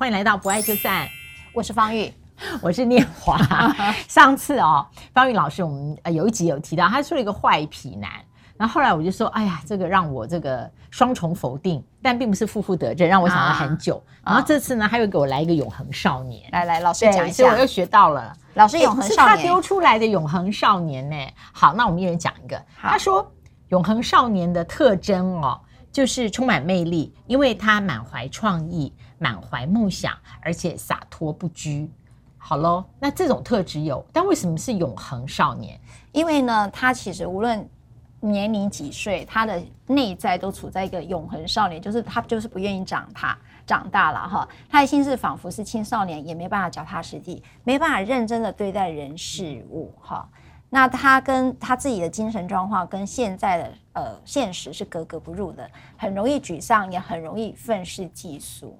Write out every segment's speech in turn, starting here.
欢迎来到不爱就散。我是方玉，我是念华。上次哦，方玉老师，我们呃有一集有提到，他说了一个坏皮男，然后后来我就说，哎呀，这个让我这个双重否定，但并不是负负得正，让我想了很久。啊、然后这次呢，他又给我来一个永恒少年，来来，老师讲一下，所以我又学到了。老师永恒少年，是他丢出来的永恒少年呢。好，那我们一人讲一个。他说，永恒少年的特征哦。就是充满魅力，因为他满怀创意、满怀梦想，而且洒脱不拘。好喽，那这种特质有，但为什么是永恒少年？因为呢，他其实无论年龄几岁，他的内在都处在一个永恒少年，就是他就是不愿意长大，长大了哈，他的心智仿佛是青少年，也没办法脚踏实地，没办法认真的对待人事物哈。那他跟他自己的精神状况跟现在的呃现实是格格不入的，很容易沮丧，也很容易愤世嫉俗。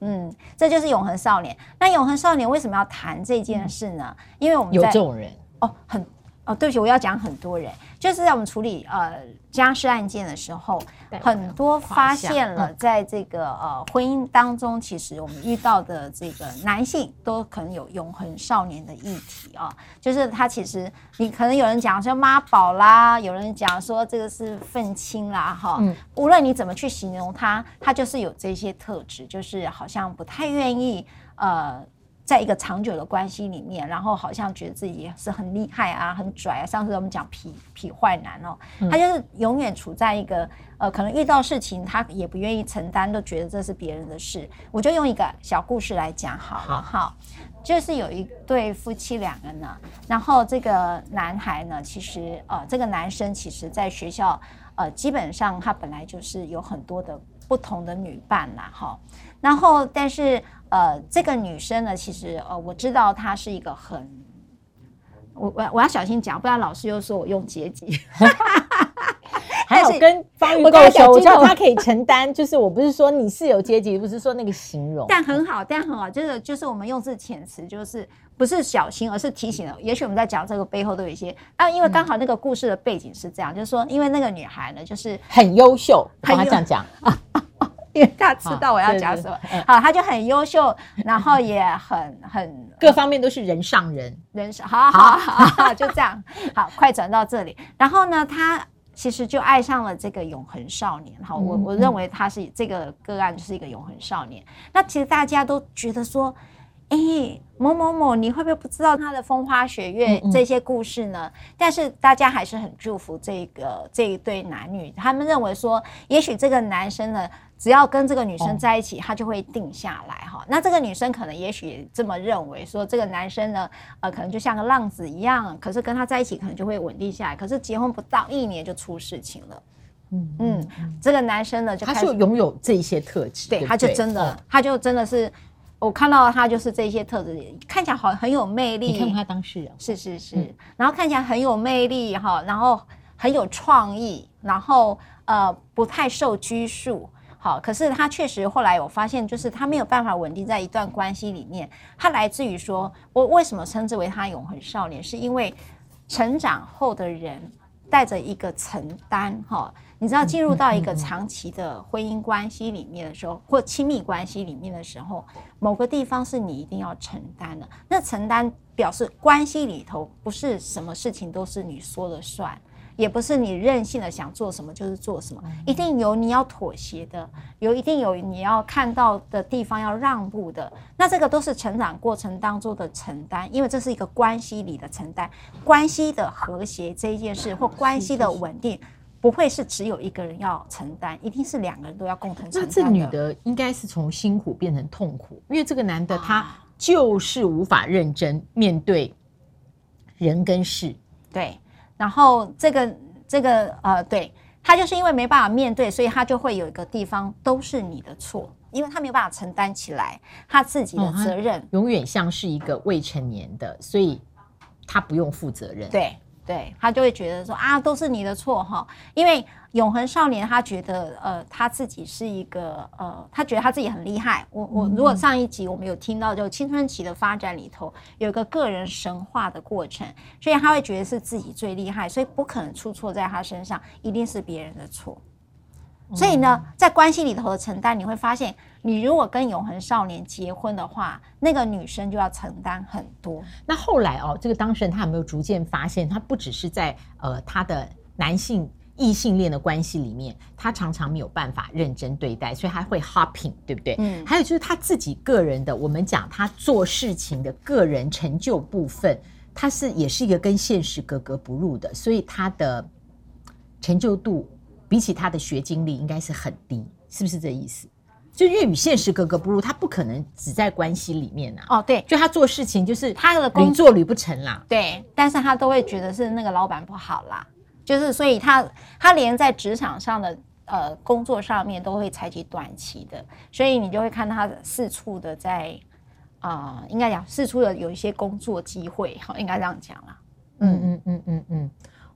嗯，这就是永恒少年。那永恒少年为什么要谈这件事呢？因为我们有这种人哦，很。哦，对不起，我要讲很多人，就是在我们处理呃家事案件的时候，很多发现了在这个呃婚姻当中，其实我们遇到的这个男性都可能有永恒少年的议题啊，就是他其实你可能有人讲说妈宝啦，有人讲说这个是愤青啦，哈，嗯，无论你怎么去形容他，他就是有这些特质，就是好像不太愿意呃。在一个长久的关系里面，然后好像觉得自己是很厉害啊，很拽啊。上次我们讲痞痞坏男哦，他就是永远处在一个呃，可能遇到事情他也不愿意承担，都觉得这是别人的事。我就用一个小故事来讲好了，哈，就是有一对夫妻两个呢，然后这个男孩呢，其实呃，这个男生其实在学校呃，基本上他本来就是有很多的不同的女伴啦，哈，然后但是。呃，这个女生呢，其实呃，我知道她是一个很，我我我要小心讲，不然老师又说我用阶级。还有跟方玉够熟，我知道她可以承担，就是我不是说你是有阶级，不是说那个形容，但很好，但很好，就是就是我们用字遣词，就是不是小心，而是提醒了。也许我们在讲这个背后都有一些啊，因为刚好那个故事的背景是这样，嗯、就是说，因为那个女孩呢，就是很优秀，跟她这样讲啊。因 为他知道我要讲什么，好，他就很优秀，然后也很很各方面都是人上人，人上，好好好，好，就这样，好，快转到这里。然后呢，他其实就爱上了这个永恒少年，好，我我认为他是这个个案就是一个永恒少年。那其实大家都觉得说，哎，某某某，你会不会不知道他的风花雪月这些故事呢？但是大家还是很祝福这个这一对男女，他们认为说，也许这个男生呢。只要跟这个女生在一起，他就会定下来哈。那这个女生可能也许也这么认为，说这个男生呢，呃，可能就像个浪子一样，可是跟他在一起可能就会稳定下来。可是结婚不到一年就出事情了。嗯嗯，这个男生呢，就他就拥有这些特质，对，他就真的，他就真的是，我看到他就是这些特质，看起来好很有魅力。你看他当事人，是是是，然后看起来很有魅力哈，然后很有创意，然后呃，不太受拘束。好，可是他确实后来我发现，就是他没有办法稳定在一段关系里面。他来自于说，我为什么称之为他永恒少年，是因为成长后的人带着一个承担。哈，你知道，进入到一个长期的婚姻关系里面的时候，或亲密关系里面的时候，某个地方是你一定要承担的。那承担表示关系里头不是什么事情都是你说了算。也不是你任性的想做什么就是做什么，一定有你要妥协的，有一定有你要看到的地方要让步的。那这个都是成长过程当中的承担，因为这是一个关系里的承担。关系的和谐这一件事或关系的稳定，不会是只有一个人要承担，一定是两个人都要共同承担。那这女的应该是从辛苦变成痛苦，因为这个男的他就是无法认真面对人跟事，对。然后这个这个呃，对，他就是因为没办法面对，所以他就会有一个地方都是你的错，因为他没有办法承担起来他自己的责任，哦、永远像是一个未成年的，所以他不用负责任。对。对，他就会觉得说啊，都是你的错哈，因为永恒少年他觉得呃他自己是一个呃，他觉得他自己很厉害。我我如果上一集我们有听到，就青春期的发展里头有一个个人神话的过程，所以他会觉得是自己最厉害，所以不可能出错在他身上，一定是别人的错。所以呢，在关系里头的承担，你会发现，你如果跟永恒少年结婚的话，那个女生就要承担很多。那后来哦，这个当事人他有没有逐渐发现，他不只是在呃他的男性异性恋的关系里面，他常常没有办法认真对待，所以他会 hopping，对不对？嗯。还有就是他自己个人的，我们讲他做事情的个人成就部分，他是也是一个跟现实格格不入的，所以他的成就度。比起他的学经历，应该是很低，是不是这意思？就因为与现实格格不入，他不可能只在关系里面啊。哦，对，就他做事情就是他的工作屡不成啦。对，但是他都会觉得是那个老板不好啦，就是所以他他连在职场上的呃工作上面都会采取短期的，所以你就会看他四处的在啊、呃，应该讲四处的有一些工作机会，好，应该这样讲啦。嗯嗯嗯嗯嗯，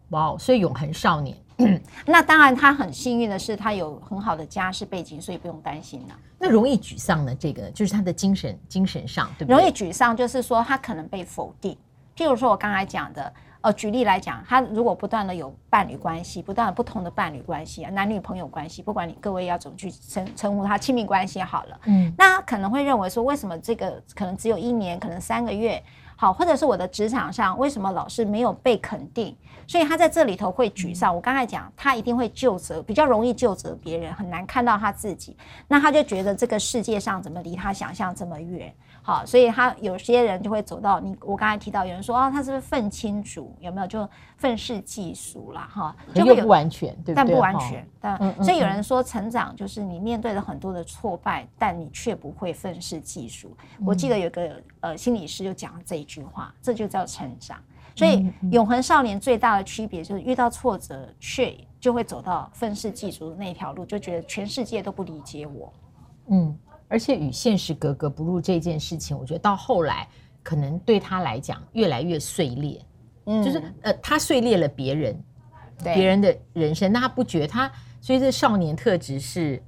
哇，所以永恒少年。嗯，那当然，他很幸运的是，他有很好的家世背景，所以不用担心了。那容易沮丧呢？这个就是他的精神精神上，对不对？容易沮丧，就是说他可能被否定。譬如说，我刚才讲的，呃，举例来讲，他如果不断的有伴侣关系，不断的不同的伴侣关系，男女朋友关系，不管你各位要怎么去称称呼他亲密关系好了，嗯，那他可能会认为说，为什么这个可能只有一年，可能三个月？好，或者是我的职场上为什么老是没有被肯定？所以他在这里头会沮丧。我刚才讲，他一定会就责，比较容易就责别人，很难看到他自己。那他就觉得这个世界上怎么离他想象这么远？好，所以他有些人就会走到你。我刚才提到有人说啊，他是不是愤青族？有没有就愤世嫉俗啦？哈，就又不完全，对不对？但不完全。但所以有人说，成长就是你面对了很多的挫败，但你却不会愤世嫉俗。我记得有个呃心理师就讲了这一句话，这就叫成长。所以永恒少年最大的区别就是遇到挫折，却就会走到愤世嫉俗的那条路，就觉得全世界都不理解我。嗯。而且与现实格格不入这件事情，我觉得到后来可能对他来讲越来越碎裂，嗯，就是呃，他碎裂了别人，对。别人的人生，那他不觉得他，所以这少年特质是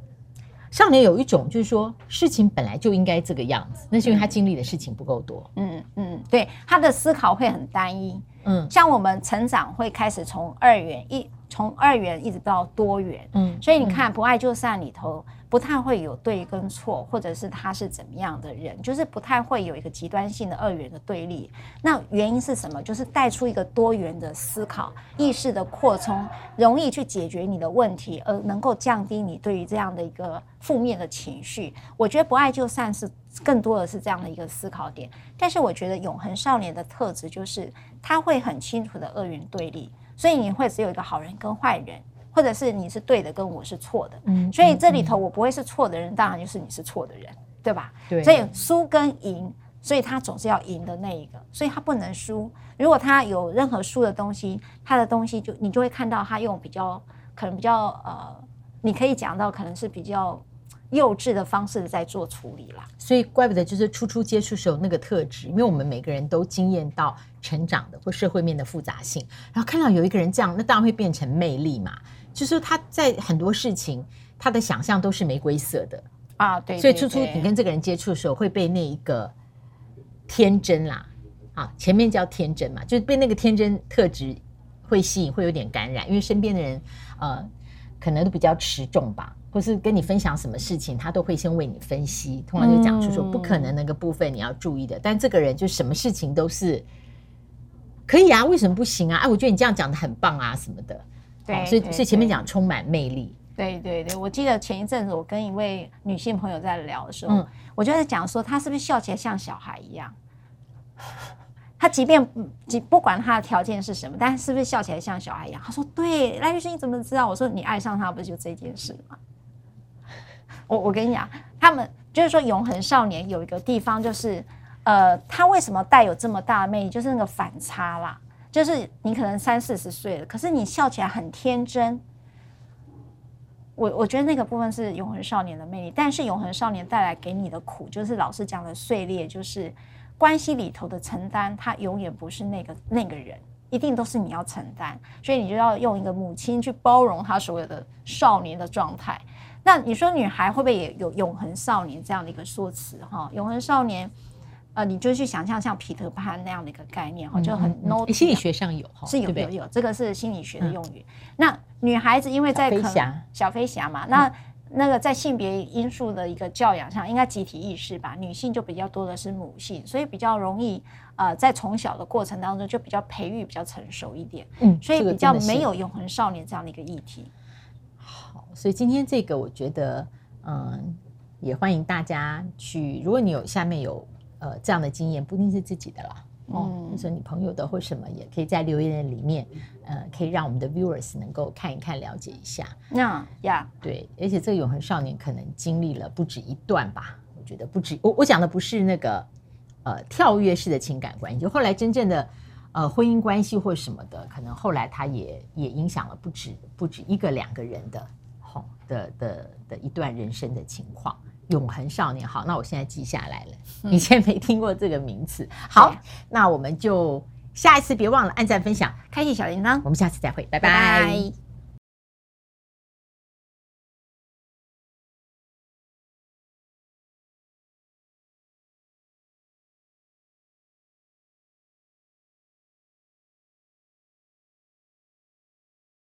少年有一种就是说事情本来就应该这个样子，那是因为他经历的事情不够多，嗯嗯，对，他的思考会很单一，嗯，像我们成长会开始从二元一从二元一直到多元，嗯，所以你看不爱就散里头。不太会有对跟错，或者是他是怎么样的人，就是不太会有一个极端性的二元的对立。那原因是什么？就是带出一个多元的思考意识的扩充，容易去解决你的问题，而能够降低你对于这样的一个负面的情绪。我觉得不爱就散是更多的是这样的一个思考点。但是我觉得永恒少年的特质就是他会很清楚的二元对立，所以你会只有一个好人跟坏人。或者是你是对的，跟我是错的，嗯，所以这里头我不会是错的人，当然就是你是错的人，对吧？对，所以输跟赢，所以他总是要赢的那一个，所以他不能输。如果他有任何输的东西，他的东西就你就会看到他用比较可能比较呃，你可以讲到可能是比较幼稚的方式在做处理啦。所以怪不得就是初初接触时候那个特质，因为我们每个人都经验到成长的或社会面的复杂性，然后看到有一个人这样，那当然会变成魅力嘛。就是他在很多事情，他的想象都是玫瑰色的。啊，对，对，所以初初你跟这个人接触的时候，会被那一个天真啦，啊，前面叫天真嘛，就是被那个天真特质会吸引，会有点感染，因为身边的人呃，可能都比较持重吧，或是跟你分享什么事情，他都会先为你分析，通常就讲出说不可能那个部分你要注意的，嗯、但这个人就什么事情都是可以啊，为什么不行啊？哎，我觉得你这样讲的很棒啊，什么的。对，所以所以前面讲充满魅力。对对对，我记得前一阵子我跟一位女性朋友在聊的时候，嗯、我就在讲说她是不是笑起来像小孩一样。她即便即不管她的条件是什么，但是是不是笑起来像小孩一样？她说对。赖律师你怎么知道？我说你爱上他不是就这件事吗？我我跟你讲，他们就是说永恒少年有一个地方就是，呃，他为什么带有这么大的魅力？就是那个反差啦。就是你可能三四十岁了，可是你笑起来很天真。我我觉得那个部分是永恒少年的魅力，但是永恒少年带来给你的苦，就是老师讲的碎裂，就是关系里头的承担，他永远不是那个那个人，一定都是你要承担，所以你就要用一个母亲去包容他所有的少年的状态。那你说女孩会不会也有永恒少年这样的一个说辞？哈，永恒少年。呃，你就去想象像彼得潘那样的一个概念哈，就很 no、嗯。心理学上有哈，是有有有，这个是心理学的用语。嗯、那女孩子因为在小飞侠，小飞侠嘛，那。嗯那个在性别因素的一个教养上，应该集体意识吧，女性就比较多的是母性，所以比较容易呃，在从小的过程当中就比较培育比较成熟一点，嗯，所以比较没有永恒少年这样的一个议题。好，所以今天这个我觉得，嗯，也欢迎大家去，如果你有下面有呃这样的经验，不一定是自己的啦。哦，或者你朋友的或什么，也可以在留言里面，呃，可以让我们的 viewers 能够看一看、了解一下。那呀，对，而且这个永恒少年可能经历了不止一段吧？我觉得不止。我我讲的不是那个呃跳跃式的情感关系，就后来真正的呃婚姻关系或什么的，可能后来他也也影响了不止不止一个两个人的，的的的一段人生的情况。永恒少年，好，那我现在记下来了。以前没听过这个名词。好，那我们就下一次别忘了按赞、分享、开启小铃铛。我们下次再会，拜拜。拜拜。